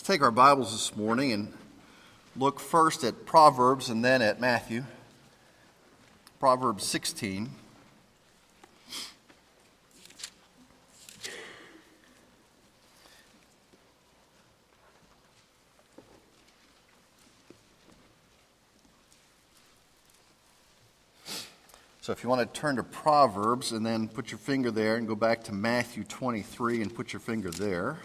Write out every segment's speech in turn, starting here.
Let's take our Bibles this morning and look first at Proverbs and then at Matthew. Proverbs 16. So if you want to turn to Proverbs and then put your finger there and go back to Matthew 23 and put your finger there.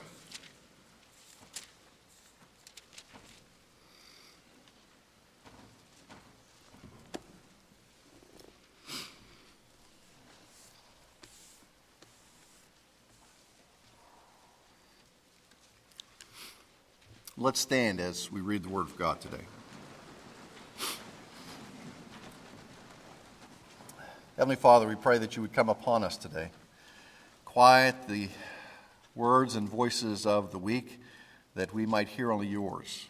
Let's stand as we read the Word of God today. Heavenly Father, we pray that you would come upon us today. Quiet the words and voices of the weak, that we might hear only yours.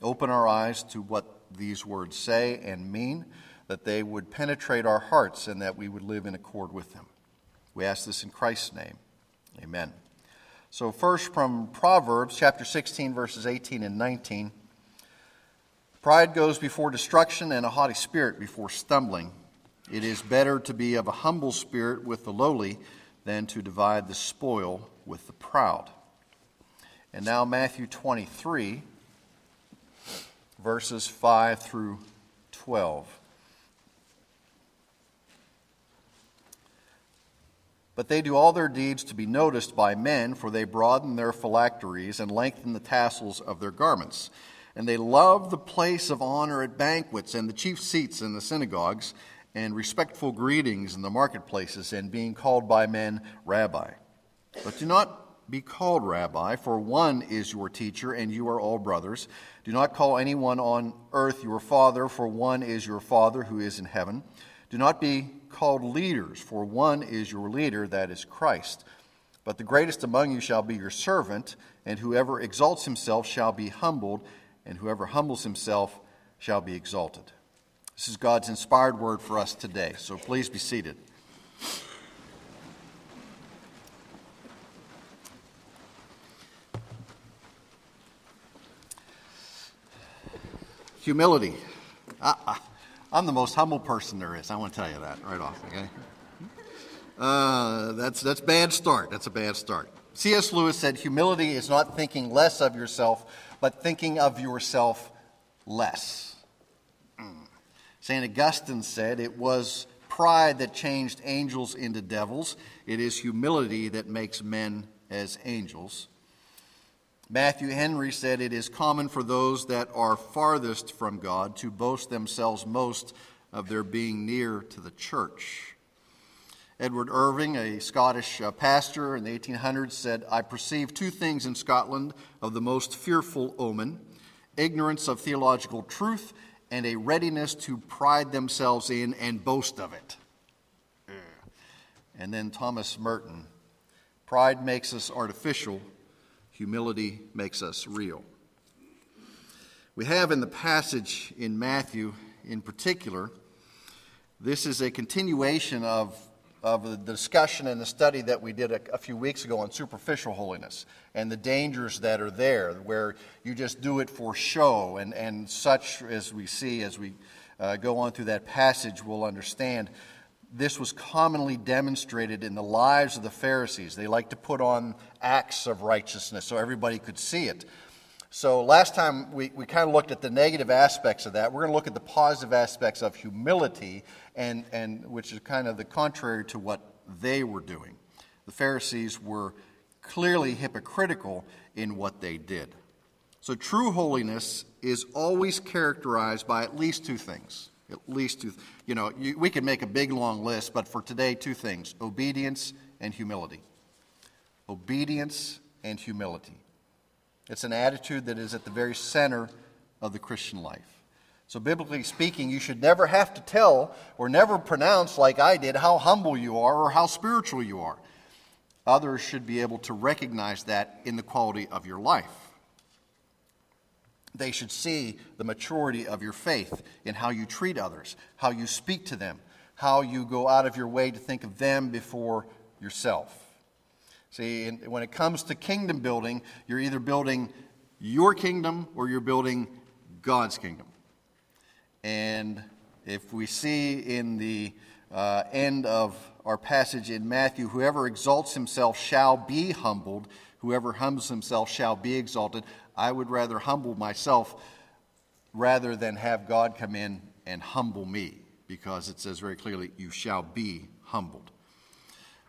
Open our eyes to what these words say and mean, that they would penetrate our hearts and that we would live in accord with them. We ask this in Christ's name. Amen. So, first from Proverbs chapter 16, verses 18 and 19. Pride goes before destruction, and a haughty spirit before stumbling. It is better to be of a humble spirit with the lowly than to divide the spoil with the proud. And now, Matthew 23, verses 5 through 12. But they do all their deeds to be noticed by men, for they broaden their phylacteries and lengthen the tassels of their garments. And they love the place of honor at banquets and the chief seats in the synagogues and respectful greetings in the marketplaces and being called by men rabbi. But do not be called rabbi, for one is your teacher, and you are all brothers. Do not call anyone on earth your father, for one is your Father who is in heaven. Do not be called leaders, for one is your leader, that is Christ. But the greatest among you shall be your servant, and whoever exalts himself shall be humbled, and whoever humbles himself shall be exalted. This is God's inspired word for us today, so please be seated. Humility. I, am the most humble person there is. I want to tell you that right off, okay? Uh, that's, that's bad start. That's a bad start. C.S. Lewis said humility is not thinking less of yourself, but thinking of yourself less. St. Augustine said it was pride that changed angels into devils, it is humility that makes men as angels. Matthew Henry said it is common for those that are farthest from God to boast themselves most of their being near to the church. Edward Irving, a Scottish uh, pastor in the 1800s, said, I perceive two things in Scotland of the most fearful omen ignorance of theological truth and a readiness to pride themselves in and boast of it. And then Thomas Merton pride makes us artificial, humility makes us real. We have in the passage in Matthew in particular, this is a continuation of of the discussion and the study that we did a, a, few weeks ago on superficial holiness and the dangers that are there, where you just do it for show, and, and such as we see as we uh, go on through that passage, we'll understand. This was commonly demonstrated in the lives of the Pharisees. They liked to put on acts of righteousness so everybody could see it. So, last time we, we kind of looked at the negative aspects of that. We're going to look at the positive aspects of humility, and, and which is kind of the contrary to what they were doing. The Pharisees were clearly hypocritical in what they did. So, true holiness is always characterized by at least two things. At least two. You know, you, we could make a big long list, but for today, two things obedience and humility. Obedience and humility. It's an attitude that is at the very center of the Christian life. So, biblically speaking, you should never have to tell or never pronounce, like I did, how humble you are or how spiritual you are. Others should be able to recognize that in the quality of your life. They should see the maturity of your faith in how you treat others, how you speak to them, how you go out of your way to think of them before yourself. See, when it comes to kingdom building, you're either building your kingdom or you're building God's kingdom. And if we see in the uh, end of our passage in Matthew, whoever exalts himself shall be humbled, whoever humbles himself shall be exalted. I would rather humble myself rather than have God come in and humble me, because it says very clearly, you shall be humbled.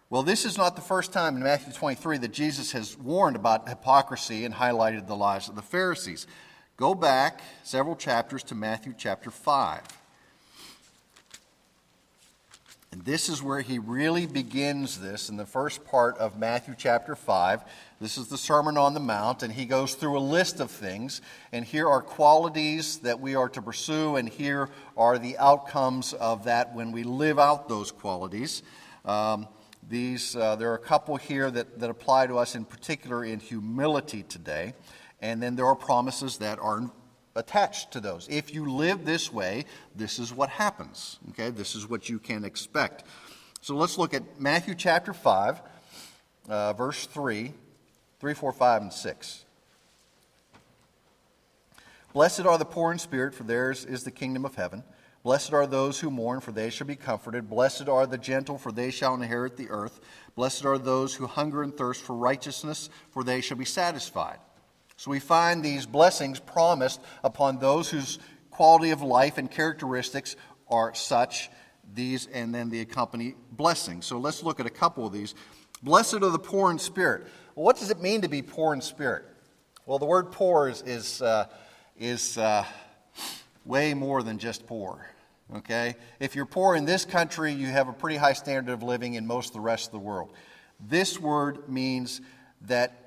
Well, this is not the first time in Matthew 23 that Jesus has warned about hypocrisy and highlighted the lies of the Pharisees. Go back several chapters to Matthew chapter 5. And this is where he really begins this in the first part of Matthew chapter 5. This is the Sermon on the Mount, and he goes through a list of things. And here are qualities that we are to pursue, and here are the outcomes of that when we live out those qualities. Um, these, uh, there are a couple here that, that apply to us in particular in humility today. And then there are promises that are attached to those. If you live this way, this is what happens. Okay, this is what you can expect. So let's look at Matthew chapter 5, uh, verse 3, 3, 4, 5, and 6. Blessed are the poor in spirit, for theirs is the kingdom of heaven. Blessed are those who mourn, for they shall be comforted. Blessed are the gentle, for they shall inherit the earth. Blessed are those who hunger and thirst for righteousness, for they shall be satisfied. So we find these blessings promised upon those whose quality of life and characteristics are such, these, and then the accompanying blessings. So let's look at a couple of these. Blessed are the poor in spirit. Well, what does it mean to be poor in spirit? Well, the word poor is, is, uh, is uh, way more than just poor. Okay? If you're poor in this country, you have a pretty high standard of living in most of the rest of the world. This word means that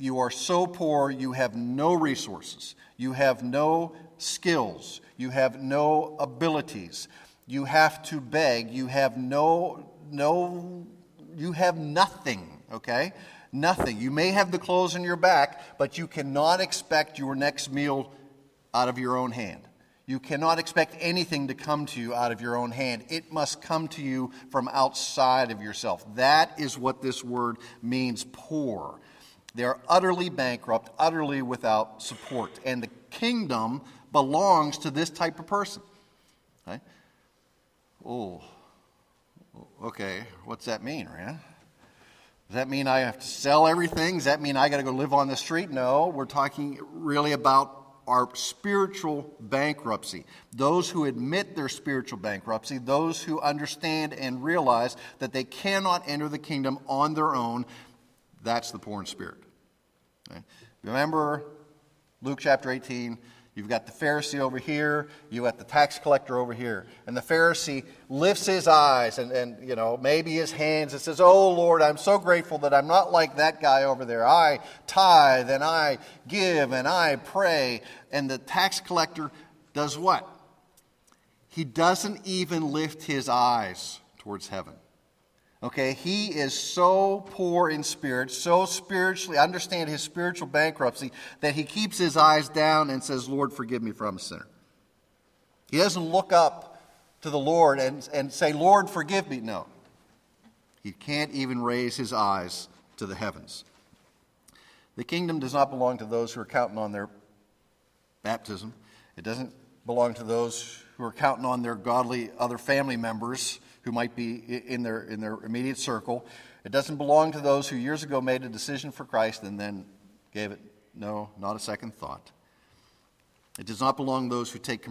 you are so poor, you have no resources, you have no skills, you have no abilities, you have to beg, you have no, no, you have nothing, okay? Nothing. You may have the clothes on your back, but you cannot expect your next meal out of your own hand. You cannot expect anything to come to you out of your own hand. It must come to you from outside of yourself. That is what this word means poor. They're utterly bankrupt, utterly without support. And the kingdom belongs to this type of person. Okay? Oh, okay. What's that mean, Rand? Does that mean I have to sell everything? Does that mean I got to go live on the street? No, we're talking really about our spiritual bankruptcy. Those who admit their spiritual bankruptcy, those who understand and realize that they cannot enter the kingdom on their own, that's the poor in spirit. Okay? Remember Luke chapter 18? You've got the Pharisee over here, you got the tax collector over here. And the Pharisee lifts his eyes and, and, you know, maybe his hands and says, Oh Lord, I'm so grateful that I'm not like that guy over there. I tithe and I give and I pray. And the tax collector does what? He doesn't even lift his eyes towards heaven. Okay, he is so poor in spirit, so spiritually, understand his spiritual bankruptcy, that he keeps his eyes down and says, Lord, forgive me for I'm a sinner. He doesn't look up to the Lord and, and say, Lord, forgive me. No. He can't even raise his eyes to the heavens. The kingdom does not belong to those who are counting on their baptism. It doesn't belong to those who are counting on their godly other family members who might be in their, in their immediate circle. It doesn't belong to those who years ago made a decision for Christ and then gave it no, not a second thought. It does not belong to those who take,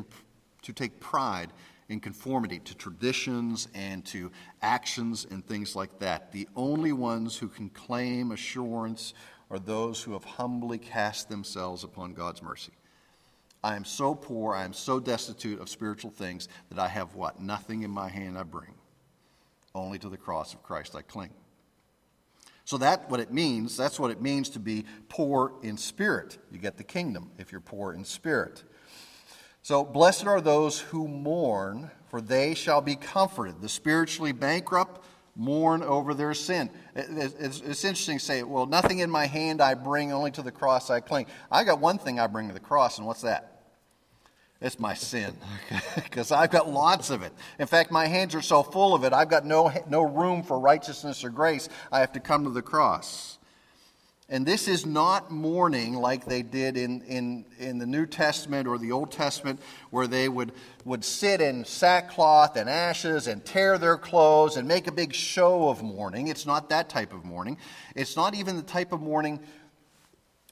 to take pride in conformity to traditions and to actions and things like that. The only ones who can claim assurance are those who have humbly cast themselves upon God's mercy. I am so poor, I am so destitute of spiritual things that I have what? Nothing in my hand I bring. Only to the cross of Christ I cling. So that's what it means. That's what it means to be poor in spirit. You get the kingdom if you're poor in spirit. So blessed are those who mourn, for they shall be comforted. The spiritually bankrupt mourn over their sin. It's, interesting to say, well, nothing in my hand I bring, only to the cross I cling. I got one thing I bring to the cross, and what's that? It's my sin, because I've got lots of it. In fact, my hands are so full of it, I've got no, no room for righteousness or grace. I have to come to the cross. And this is not mourning like they did in, in, in the New Testament or the Old Testament, where they would, would sit in sackcloth and ashes and tear their clothes and make a big show of mourning. It's not that type of mourning. It's not even the type of mourning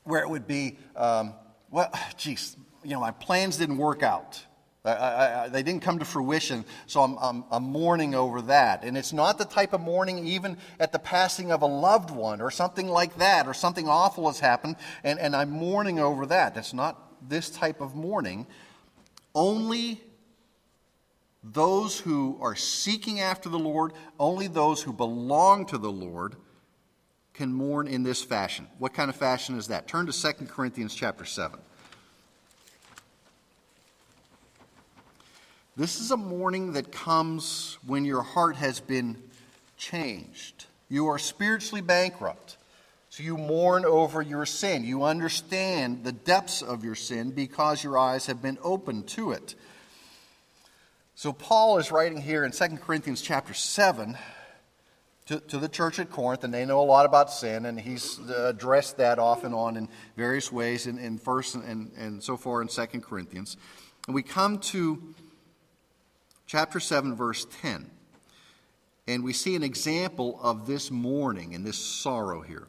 where it would be, um, well, geez, you know, my plans didn't work out. I, I, they didn't come to fruition, so I'm, I'm, I'm, mourning over that. And it's not the type of mourning even at the passing of a loved one or something like that, or something awful has happened, and, and I'm mourning over that. That's not this type of mourning. Only those who are seeking after the Lord, only those who belong to the Lord, can mourn in this fashion. What kind of fashion is that? Turn to 2 Corinthians chapter 7. This is a mourning that comes when your heart has been changed. You are spiritually bankrupt. So you mourn over your sin. You understand the depths of your sin because your eyes have been opened to it. So Paul is writing here in 2 Corinthians chapter 7 to, to the church at Corinth, and they know a lot about sin, and he's uh, addressed that off and on in various ways in, in 1st and, and so far in 2 Corinthians. And we come to chapter 7, verse 10. And we see an example of this mourning and this sorrow here.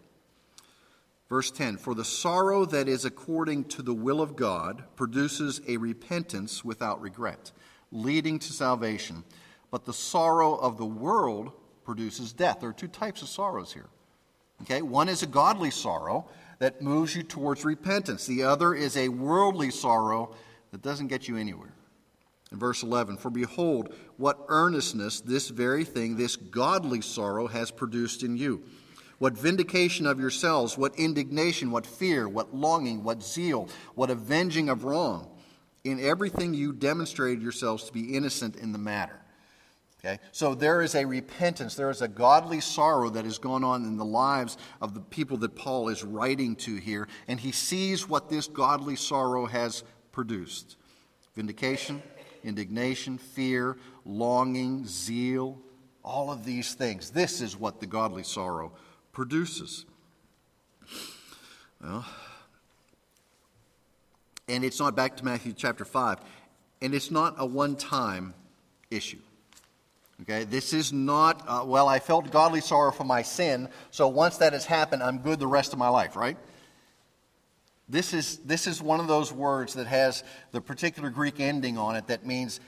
Verse 10 For the sorrow that is according to the will of God produces a repentance without regret, leading to salvation. But the sorrow of the world produces death. There are two types of sorrows here. Okay, one is a godly sorrow that moves you towards repentance, the other is a worldly sorrow that doesn't get you anywhere. In verse 11, for behold, what earnestness this very thing, this godly sorrow, has produced in you. What vindication of yourselves, what indignation, what fear, what longing, what zeal, what avenging of wrong. In everything you demonstrated yourselves to be innocent in the matter. Okay? So there is a repentance, there is a godly sorrow that has gone on in the lives of the people that Paul is writing to here, and he sees what this godly sorrow has produced vindication, indignation, fear, longing, zeal, all of these things. This is what the godly sorrow produces. Well, and it's not back to Matthew chapter 5, and it's not a one time issue. Okay, this is not, uh, well, I felt godly sorrow for my sin, so once that has happened, I'm good the rest of my life, right? This is, this is one of those words that has the particular Greek ending on it that means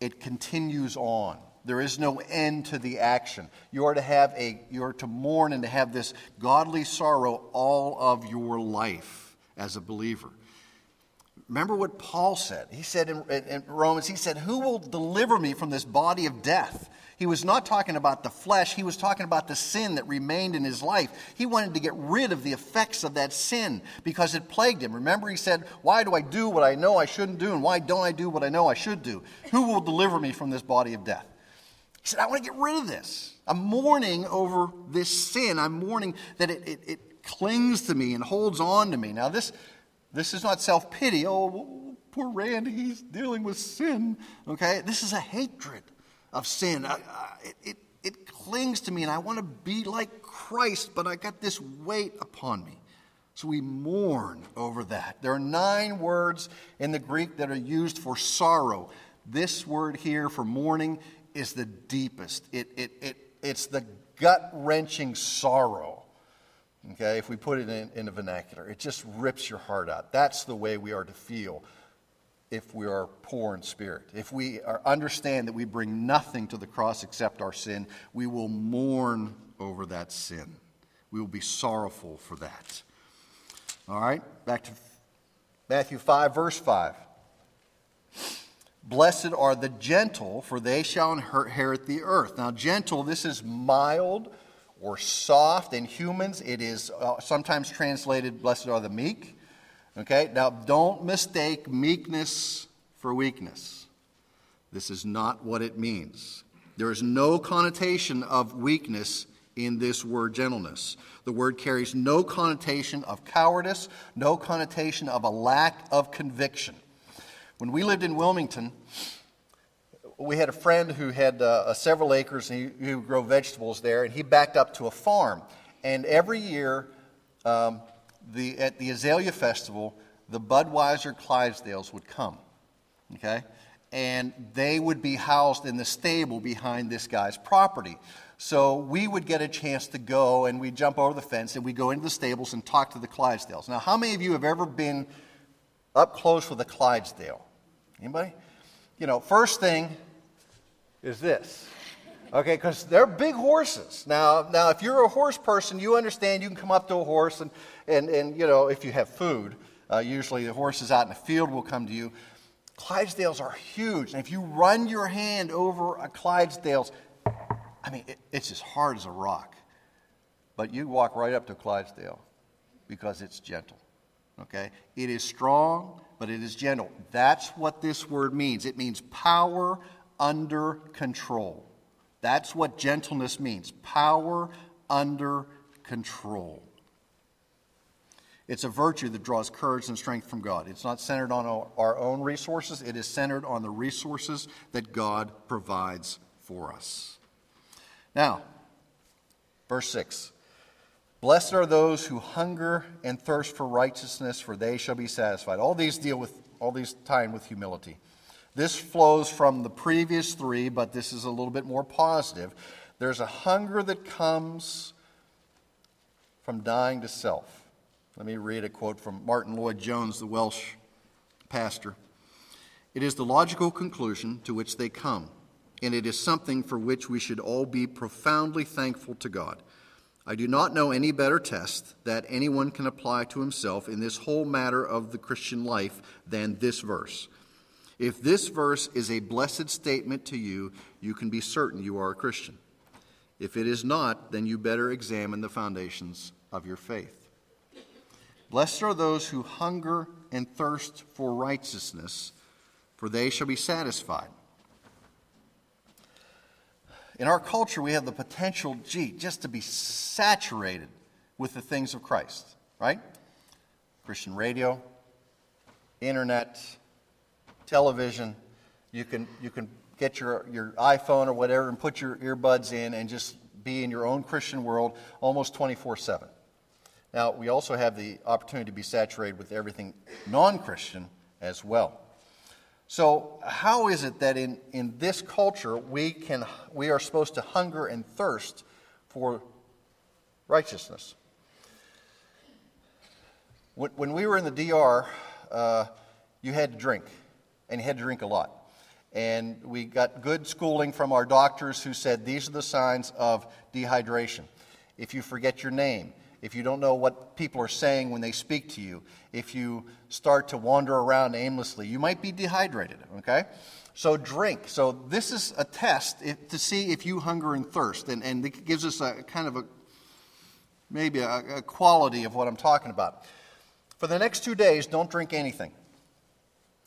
it continues on. There is no end to the action. You are to have a you are to mourn and to have this godly sorrow all of your life as a believer. Remember what Paul said. He said in, in Romans, he said, Who will deliver me from this body of death? He was not talking about the flesh, he was talking about the sin that remained in his life. He wanted to get rid of the effects of that sin because it plagued him. Remember, he said, Why do I do what I know I shouldn't do, and why don't I do what I know I should do? Who will deliver me from this body of death? He said, I want to get rid of this. I'm mourning over this sin. I'm mourning that it, it, it clings to me and holds on to me. Now, this, this is not self pity. Oh, poor Randy, he's dealing with sin. Okay? This is a hatred of sin. I, I, it, it clings to me, and I want to be like Christ, but I got this weight upon me. So we mourn over that. There are nine words in the Greek that are used for sorrow. This word here for mourning is the deepest. It, it, it, it's the gut wrenching sorrow. Okay, if we put it in, in a vernacular, it just rips your heart out. That's the way we are to feel if we are poor in spirit. If we are, understand that we bring nothing to the cross except our sin, we will mourn over that sin. We will be sorrowful for that. All right, back to Matthew 5, verse 5. Blessed are the gentle, for they shall inherit the earth. Now, gentle, this is mild or soft. In humans, it is uh, sometimes translated, blessed are the meek. Okay, now don't mistake meekness for weakness. This is not what it means. There is no connotation of weakness in this word gentleness. The word carries no connotation of cowardice, no connotation of a lack of conviction. When we lived in Wilmington, we had a friend who had uh, several acres and he, he would grow vegetables there, and he backed up to a farm. And every year, um, the, at the Azalea Festival, the Budweiser Clydesdales would come, okay? And they would be housed in the stable behind this guy's property. So we would get a chance to go and we'd jump over the fence and we'd go into the stables and talk to the Clydesdales. Now, how many of you have ever been up close with a Clydesdale? Anybody? You know, first thing is this. Okay, because they're big horses. Now, now, if you're a horse person, you understand you can come up to a horse and, and, and you know, if you have food, uh, usually the horses out in the field will come to you. Clydesdales are huge. And if you run your hand over a Clydesdale's, I mean, it, it's as hard as a rock. But you walk right up to a Clydesdale because it's gentle. Okay? It is strong, but it is gentle. That's what this word means. It means power under control. That's what gentleness means power under control. It's a virtue that draws courage and strength from God. It's not centered on our own resources, it is centered on the resources that God provides for us. Now, verse 6 Blessed are those who hunger and thirst for righteousness, for they shall be satisfied. All these deal with, all these tie in with humility. This flows from the previous three, but this is a little bit more positive. There's a hunger that comes from dying to self. Let me read a quote from Martyn Lloyd-Jones, the Welsh pastor. It is the logical conclusion to which they come, and it is something for which we should all be profoundly thankful to God. I do not know any better test that anyone can apply to himself in this whole matter of the Christian life than this verse. If this verse is a blessed statement to you, you can be certain you are a Christian. If it is not, then you better examine the foundations of your faith. Blessed are those who hunger and thirst for righteousness, for they shall be satisfied. In our culture, we have the potential, gee, just to be saturated with the things of Christ, right? Christian radio, internet, television. You can, you can get your, your iPhone or whatever and put your earbuds in and just be in your own Christian world almost 24 7. Now, we also have the opportunity to be saturated with everything non Christian as well. So, how is it that in, in this culture we, can, we are supposed to hunger and thirst for righteousness? When, we were in the DR, uh, you had to drink and he had to drink a lot. And we got good schooling from our doctors who said these are the signs of dehydration. If you forget your name, if you don't know what people are saying when they speak to you, if you start to wander around aimlessly, you might be dehydrated, okay? So drink. So this is a test to see if you hunger and thirst. And, and it gives us a kind of a, maybe a, a quality of what I'm talking about. For the next two days, don't drink anything.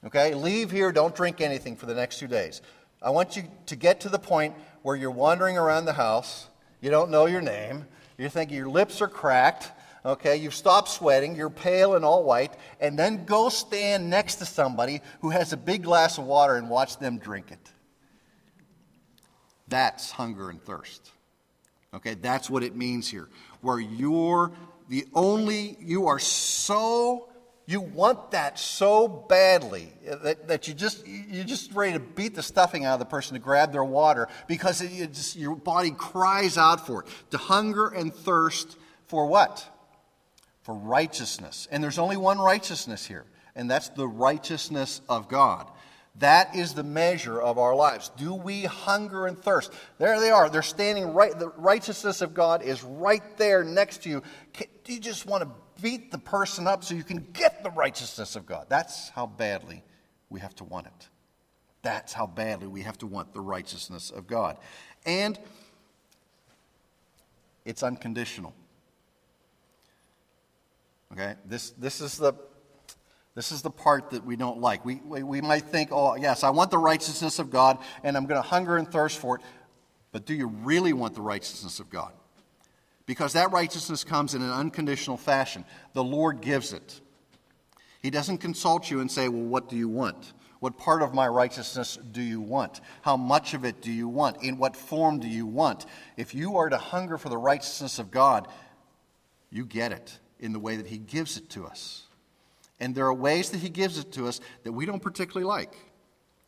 Okay? Leave here, don't drink anything for the next two days. I want you to get to the point where you're wandering around the house, you don't know your name, you're thinking your lips are cracked, okay? You've stopped sweating, you're pale and all white, and then go stand next to somebody who has a big glass of water and watch them drink it. That's hunger and thirst. Okay, that's what it means here. Where you're the only, you are so you want that so badly that, that you just, you're just ready to beat the stuffing out of the person to grab their water because it, just, your body cries out for it. To hunger and thirst for what? For righteousness. And there's only one righteousness here, and that's the righteousness of God. That is the measure of our lives. Do we hunger and thirst? There they are. They're standing right. The righteousness of God is right there next to you. Do you just want to beat the person up so you can get the righteousness of God. That's how badly we have to want it. That's how badly we have to want the righteousness of God. And it's unconditional. Okay? This, this, is, the, this is the part that we don't like. We, we, we might think, oh, yes, I want the righteousness of God and I'm going to hunger and thirst for it. But do you really want the righteousness of God? Because that righteousness comes in an unconditional fashion. The Lord gives it. He doesn't consult you and say, Well, what do you want? What part of my righteousness do you want? How much of it do you want? In what form do you want? If you are to hunger for the righteousness of God, you get it. in the way that He gives it to us. And there are ways that He gives it to us that we don't particularly like.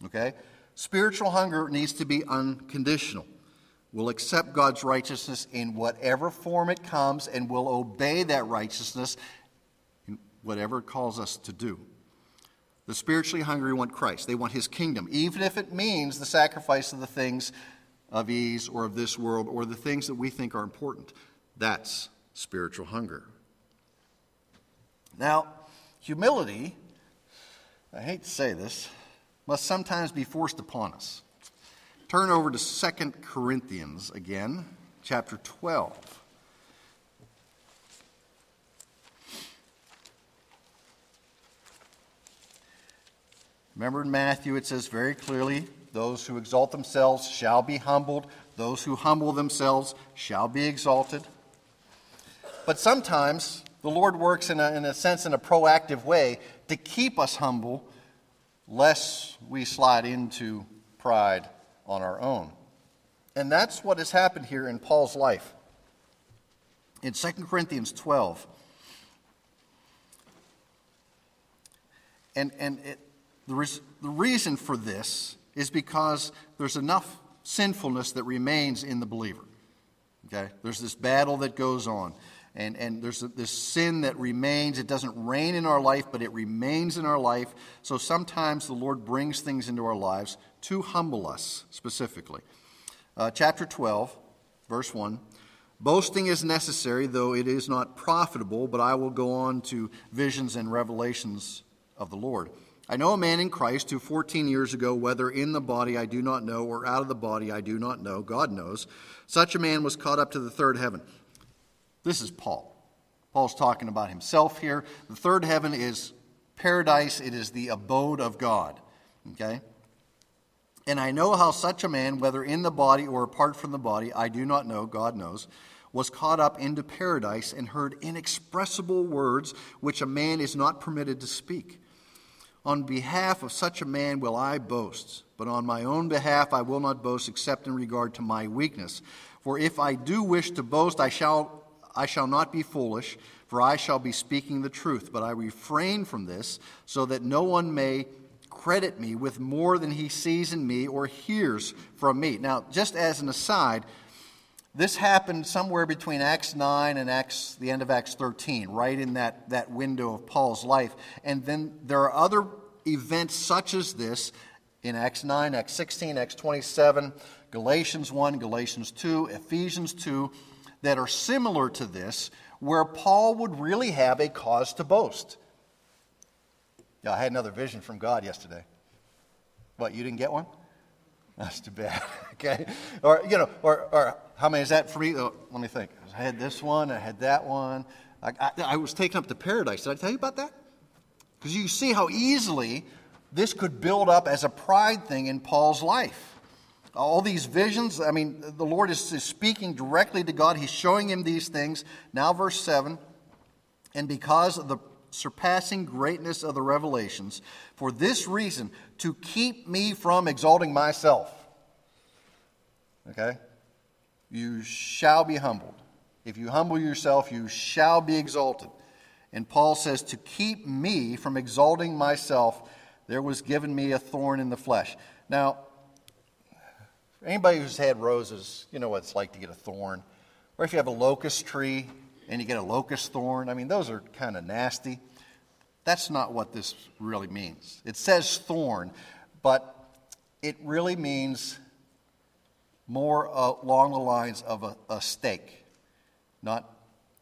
Okay? Spiritual hunger needs to be unconditional. We'll accept God's righteousness in whatever form it comes, and we'll obey that righteousness in whatever it calls us to do. The spiritually hungry want Christ. They want his kingdom, even if it means the sacrifice of the things of ease or of this world or the things that we think are important. That's spiritual hunger. Now, humility, I hate to say this, must sometimes be forced upon us. Turn over to 2 Corinthians again, chapter 12. Remember in Matthew, it says very clearly those who exalt themselves shall be humbled, those who humble themselves shall be exalted. But sometimes the Lord works in a, in a sense in a proactive way to keep us humble, lest we slide into pride on our own. And that's what has happened here in Paul's life. In 2 Corinthians 12, and, and it, the, res, the reason for this is because there's enough sinfulness that remains in the believer. Okay? There's this battle that goes on. And, and there's this sin that remains. It doesn't reign in our life, but it remains in our life. So sometimes the Lord brings things into our lives to humble us specifically. Uh, chapter 12, verse 1. Boasting is necessary, though it is not profitable, but I will go on to visions and revelations of the Lord. I know a man in Christ who 14 years ago, whether in the body I do not know or out of the body I do not know, God knows, such a man was caught up to the third heaven. This is Paul. Paul's talking about himself here. The third heaven is paradise, it is the abode of God. Okay? And I know how such a man, whether in the body or apart from the body, I do not know, God knows, was caught up into paradise and heard inexpressible words which a man is not permitted to speak. On behalf of such a man will I boast, but on my own behalf I will not boast except in regard to my weakness. For if I do wish to boast, I shall, I shall not be foolish, for I shall be speaking the truth. But I refrain from this, so that no one may credit me with more than he sees in me or hears from me. Now, just as an aside, this happened somewhere between Acts 9 and Acts, the end of Acts 13, right in that, that window of Paul's life. And then there are other events such as this in Acts 9, Acts 16, Acts 27, Galatians 1, Galatians 2, Ephesians 2, that are similar to this, where Paul would really have a cause to boast. Yeah, I had another vision from God yesterday. What, you didn't get one? That's too bad. okay. Or, you know, or, or how many is that for me? Oh, let me think. I had this one, I had that one. I, I, I was taken up to paradise. Did I tell you about that? Because you see how easily this could build up as a pride thing in Paul's life. All these visions, I mean, the Lord is, is speaking directly to God. He's showing him these things. Now, verse 7 and because of the surpassing greatness of the revelations, for this reason, to keep me from exalting myself. Okay? You shall be humbled. If you humble yourself, you shall be exalted. And Paul says, To keep me from exalting myself, there was given me a thorn in the flesh. Now, anybody who's had roses, you know what it's like to get a thorn. Or if you have a locust tree and you get a locust thorn, I mean, those are kind of nasty. That's not what this really means. It says thorn, but it really means more uh, along the lines of a, a steak, not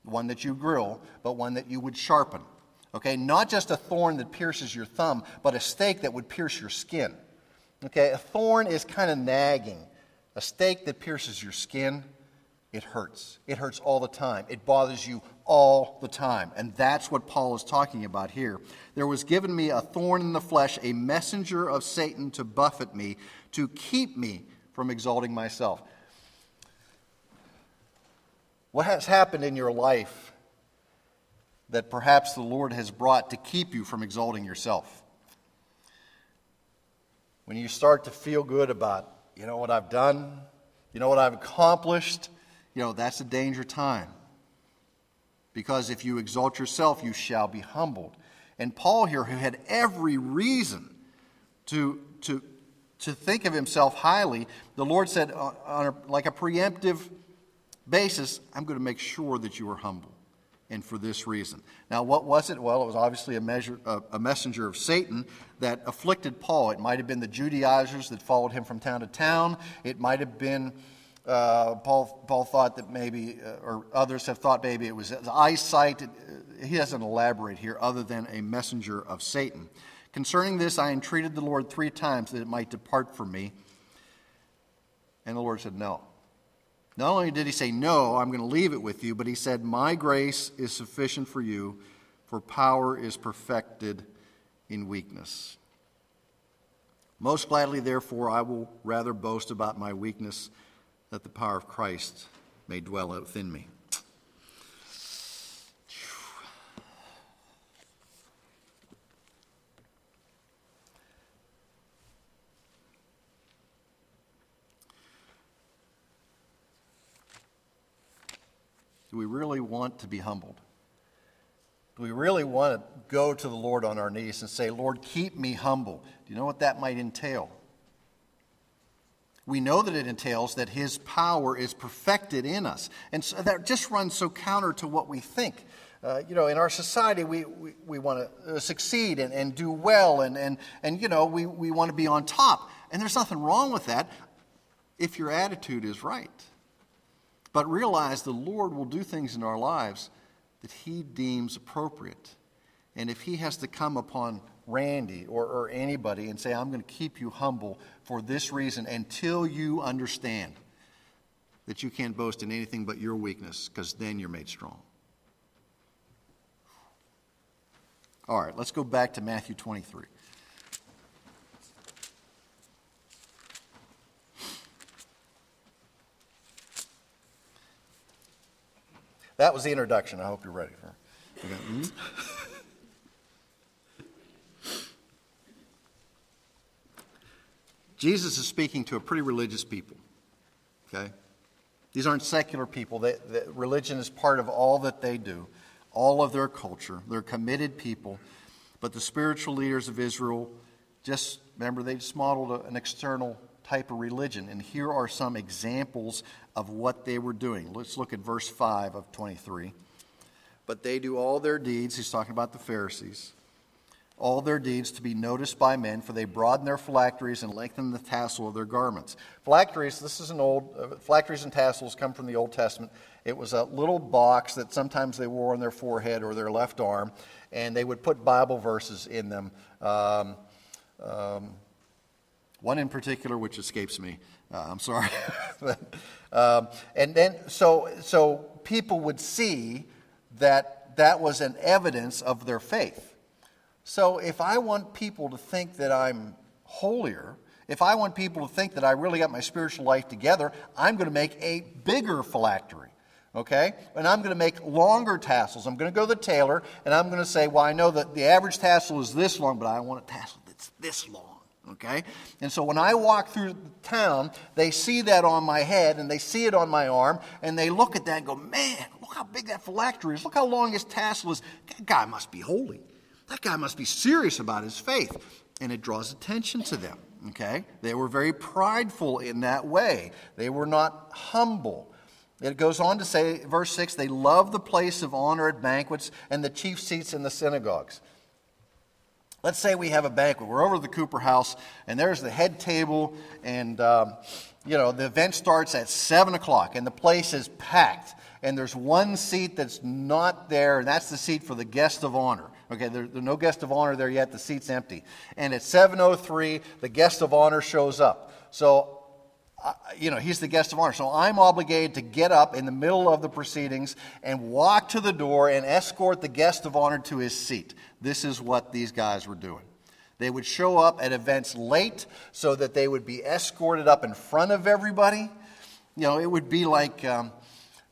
one that you grill, but one that you would sharpen. Okay, not just a thorn that pierces your thumb, but a stake that would pierce your skin. Okay, a thorn is kind of nagging. A stake that pierces your skin, it hurts. It hurts all the time. It bothers you all the time. And that's what Paul is talking about here. There was given me a thorn in the flesh, a messenger of Satan to buffet me, to keep me from exalting myself. What has happened in your life that perhaps the Lord has brought to keep you from exalting yourself? When you start to feel good about, you know what I've done, you know what I've accomplished, you know, that's a danger time because if you exalt yourself, you shall be humbled. And Paul here, who had every reason to, to, to think of himself highly, the Lord said, uh, on a, like a preemptive basis, I'm going to make sure that you are humble. And for this reason. Now, what was it? Well, it was obviously a, measure, a, a messenger of Satan that afflicted Paul. It might have been the Judaizers that followed him from town to town. It might have been uh, Paul, Paul thought that maybe, uh, or others have thought maybe it was eyesight. It, he doesn't elaborate here other than a messenger of Satan. Concerning this, I entreated the Lord three times that it might depart from me. And the Lord said, No. Not only did he say, No, I'm going to leave it with you, but he said, My grace is sufficient for you, for power is perfected in weakness. Most gladly, therefore, I will rather boast about my weakness, that the power of Christ may dwell within me. Do we really want to be humbled? Do we really want to go to the Lord on our knees and say, Lord, keep me humble? Do you know what that might entail? We know that it entails that His power is perfected in us. And so that just runs so counter to what we think. Uh, you know, in our society, we, we, we want to uh, succeed and, and do well, and, and, and you know, we, we want to be on top. And there's nothing wrong with that if your attitude is right. But realize the Lord will do things in our lives that He deems appropriate. And if He has to come upon Randy or, or anybody and say, I'm going to keep you humble for this reason until you understand that you can't boast in anything but your weakness, because then you're made strong. All right, let's go back to Matthew 23. That was the introduction. I hope you're ready for it. Mm-hmm. Jesus is speaking to a pretty religious people. Okay? These aren't secular people. They, they, religion is part of all that they do, all of their culture. They're committed people. But the spiritual leaders of Israel just, remember, they just modeled an external type of religion. And here are some examples of what they were doing. Let's look at verse 5 of 23. But they do all their deeds, he's talking about the Pharisees, all their deeds to be noticed by men, for they broaden their phylacteries and lengthen the tassel of their garments. Phylacteries, this is an old, uh, phylacteries and tassels come from the Old Testament. It was a little box that sometimes they wore on their forehead or their left arm, and they would put Bible verses in them. Um, um, one in particular, which escapes me. Uh, I'm sorry. um, and then, so, so people would see that that was an evidence of their faith. So if I want people to think that I'm holier, if I want people to think that I really got my spiritual life together, I'm going to make a bigger phylactery. Okay? And I'm going to make longer tassels. I'm going to go to the tailor and I'm going to say, well, I know that the average tassel is this long, but I want a tassel that's this long. Okay? And so when I walk through town, they see that on my head and they see it on my arm and they look at that and go, man, look how big that phylactery is. Look how long his tassel is. That guy must be holy. That guy must be serious about his faith. And it draws attention to them. Okay? They were very prideful in that way, they were not humble. It goes on to say, verse 6 they love the place of honor at banquets and the chief seats in the synagogues. Let's say we have a banquet. We're over at the Cooper House, and there's the head table, and um, you know the event starts at seven o'clock, and the place is packed. And there's one seat that's not there, and that's the seat for the guest of honor. Okay, there, there's no guest of honor there yet. The seat's empty. And at 7:03, the guest of honor shows up. So you know, he's the guest of honor. So I'm obligated to get up in the middle of the proceedings and walk to the door and escort the guest of honor to his seat. This is what these guys were doing. They would show up at events late so that they would be escorted up in front of everybody. You know, it would be like, um,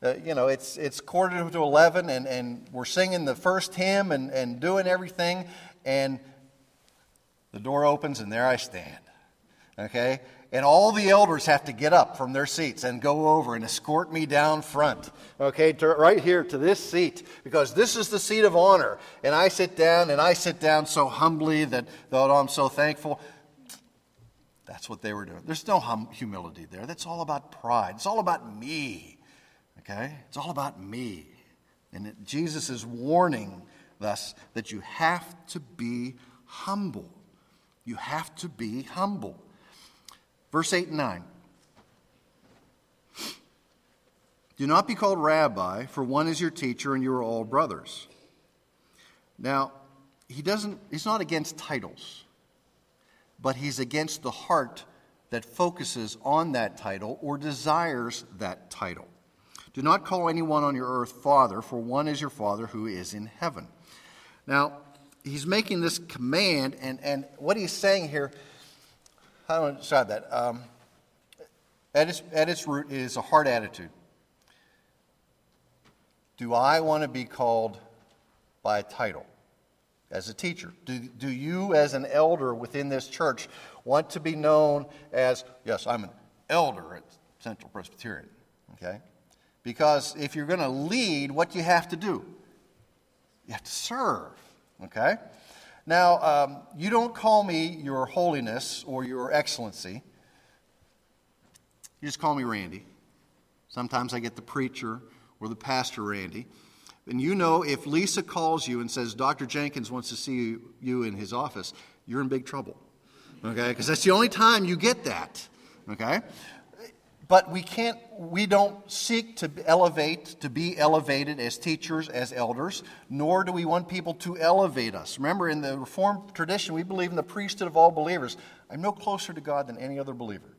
uh, you know, it's, it's quarter to 11 and, and we're singing the first hymn and, and doing everything, and the door opens and there I stand. Okay? And all the elders have to get up from their seats and go over and escort me down front, okay, to, right here to this seat, because this is the seat of honor. And I sit down, and I sit down so humbly that, though I'm so thankful. That's what they were doing. There's no hum- humility there. That's all about pride. It's all about me, okay? It's all about me. And it, Jesus is warning thus that you have to be humble. You have to be humble. Verse 8 and 9. Do not be called rabbi, for one is your teacher, and you are all brothers. Now, he doesn't, he's not against titles, but he's against the heart that focuses on that title or desires that title. Do not call anyone on your earth father, for one is your father who is in heaven. Now, he's making this command, and, and what he's saying here how do I describe that? Um, at, its, at its root, is a heart attitude. Do I want to be called by a title as a teacher? Do, do you, as an elder within this church, want to be known as, yes, I'm an elder at Central Presbyterian? Okay? Because if you're going to lead, what do you have to do? You have to serve. Okay? Now, um, you don't call me your holiness or your excellency. You just call me Randy. Sometimes I get the preacher or the pastor Randy. And you know, if Lisa calls you and says, Dr. Jenkins wants to see you in his office, you're in big trouble. Okay? Because that's the only time you get that. Okay? But we can't, we don't seek to elevate, to be elevated as teachers, as elders, nor do we want people to elevate us. Remember, in the Reformed tradition, we believe in the priesthood of all believers. I'm no closer to God than any other believer.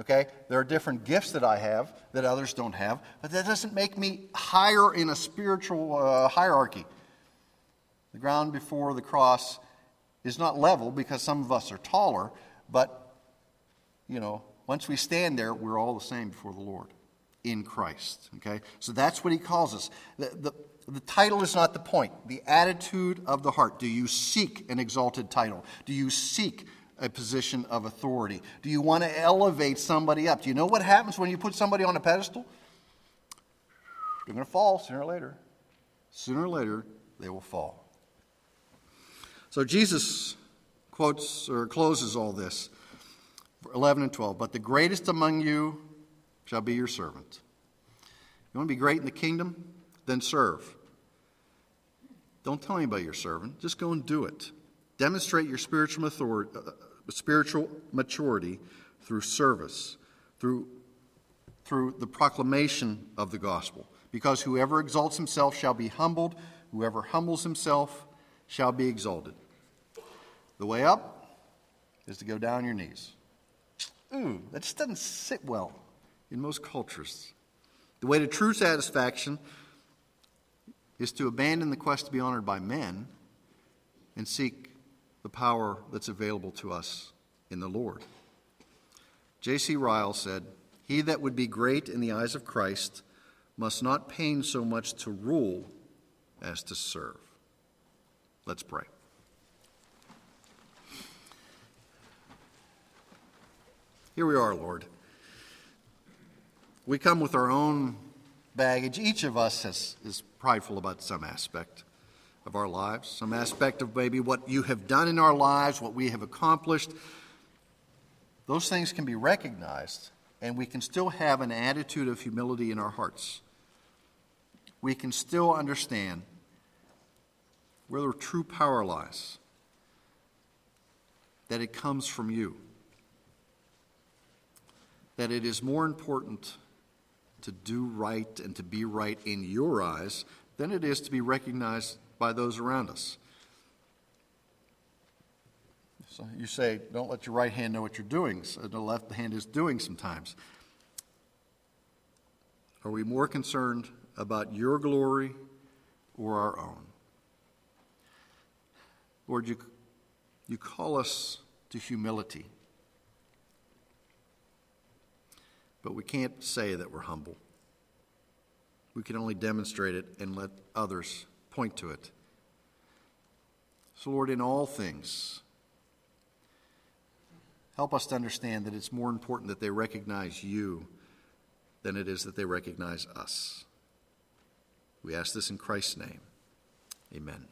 Okay? There are different gifts that I have that others don't have, but that doesn't make me higher in a spiritual uh, hierarchy. The ground before the cross is not level because some of us are taller, but, you know, once we stand there, we're all the same before the Lord in Christ. Okay? So that's what he calls us. The, the, the title is not the point, the attitude of the heart. Do you seek an exalted title? Do you seek a position of authority? Do you want to elevate somebody up? Do you know what happens when you put somebody on a pedestal? They're going to fall sooner or later. Sooner or later, they will fall. So Jesus quotes or closes all this 11 and 12. But the greatest among you shall be your servant. You want to be great in the kingdom? Then serve. Don't tell anybody you're serving. Just go and do it. Demonstrate your spiritual, authority, uh, spiritual maturity through service, through, through the proclamation of the gospel. Because whoever exalts himself shall be humbled, whoever humbles himself shall be exalted. The way up is to go down your knees. Ooh, that just doesn't sit well in most cultures. The way to true satisfaction is to abandon the quest to be honored by men and seek the power that's available to us in the Lord. J.C. Ryle said, He that would be great in the eyes of Christ must not pain so much to rule as to serve. Let's pray. Here we are, Lord. We come with our own baggage. Each of us has, is prideful about some aspect of our lives, some aspect of maybe what you have done in our lives, what we have accomplished. Those things can be recognized, and we can still have an attitude of humility in our hearts. We can still understand where the true power lies, that it comes from you that it is more important to do right and to be right in your eyes than it is to be recognized by those around us. So you say, don't let your right hand know what you're doing. So the left hand is doing sometimes. Are we more concerned about your glory or our own? Lord, you, you call us to humility. But we can't say that we're humble. We can only demonstrate it and let others point to it. So, Lord, in all things, Help us to understand that it's more important that they recognize you than it is that they recognize us. We ask this in Christ's name. Amen.